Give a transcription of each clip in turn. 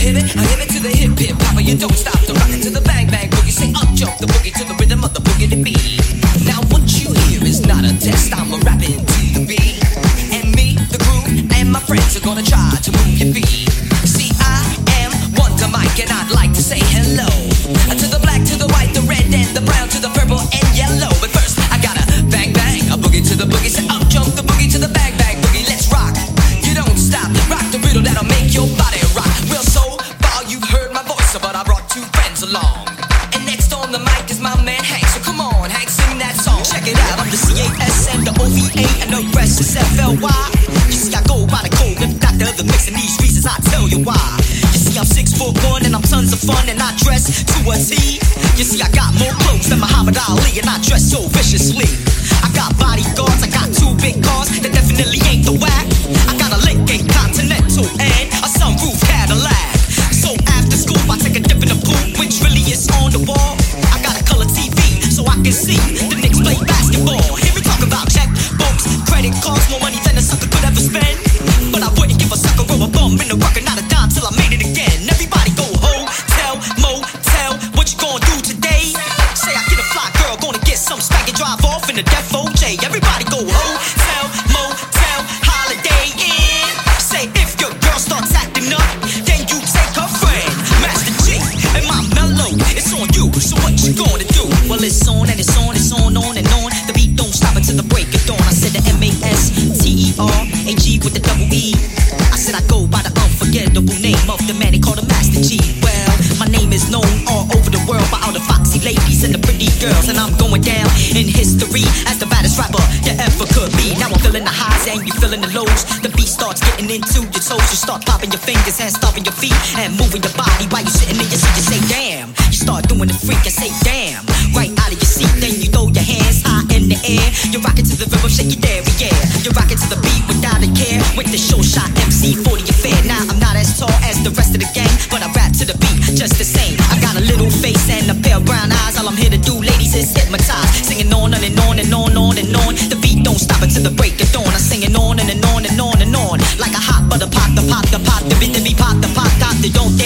hit it, I hit it to the hip hip hopper. You don't stop the rocket to the bang bang boogie. Say up jump the boogie to the rhythm of the boogie to beat. Now what you hear is not a test. I'm a rapping to the beat, and me, the crew, and my friends are gonna try to move your feet. See, I am Wonder Mike, and I'd like to say hello to the black, to the white, the red, and the brown, to the purple and yellow. But first, I gotta bang bang a boogie to the boogie. Say up jump the boogie to the bang bang boogie. Let's rock. You don't stop, rock the riddle that'll make your body. it out. I'm the CAS and the OVA and the rest is FLY. You see, I go by the code, if not the other mix, and these reasons I tell you why. You see, I'm six foot one and I'm tons of fun and I dress to a T. You see, I got more clothes than Muhammad Ali and I dress so viciously. I got bodyguards, I got two big cars that definitely ain't the whack. I got a lick, ain't continental and play basketball. Hear me talk about checkbooks, credit cards, more money than a sucker could ever spend. But I wouldn't give a sucker or a bum in the rock and not a dime till I made it again. Everybody go hotel, motel, what you gonna do today? Say I get a fly girl, gonna get some spank and drive off in a Def OJ. Everybody feeling the lows. The beat starts getting into your toes. You start popping your fingers and stomping your feet and moving your body while you're sitting in your seat. You say damn. You start doing the freak and say damn. Right out of your seat, then you throw your hands high in the air. You're rocking to the rhythm, shake your dairy, yeah. You're rocking to the beat without a care. With the show shot MC 40 affair. Now I'm not as tall as the rest of the gang, but I rap to the beat just the same. I got a little face and a pair of brown eyes. All I'm here to do, ladies, is hypnotize. Singing on and on and on, and on and on. The beat don't stop until the break of dawn.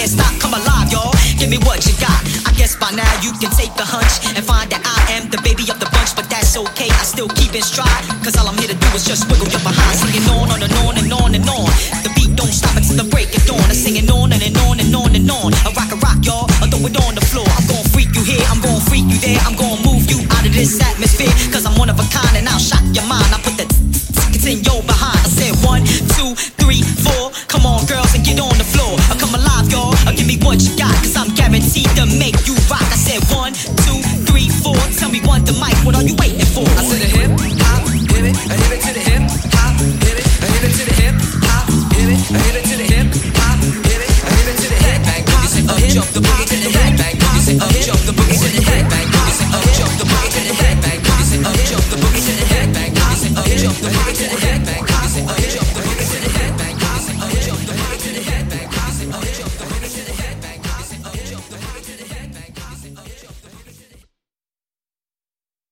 The don't stop, come alive, y'all. Give me what you got. I guess by now you can take a hunch and find that I am the baby of the bunch, but that's okay. I still keep in stride. Cause all I'm here to do is just wiggle your behind. Singing on, and on and on and on. The beat don't stop until the break of dawn. I'm singing on and, and on and on and on. I rock a rock, y'all. I throw it on the floor. I'm gonna freak you here, I'm gonna freak you there. I'm gonna move you out of this atmosphere. Cause I'm one of a kind and I'll shock your mind.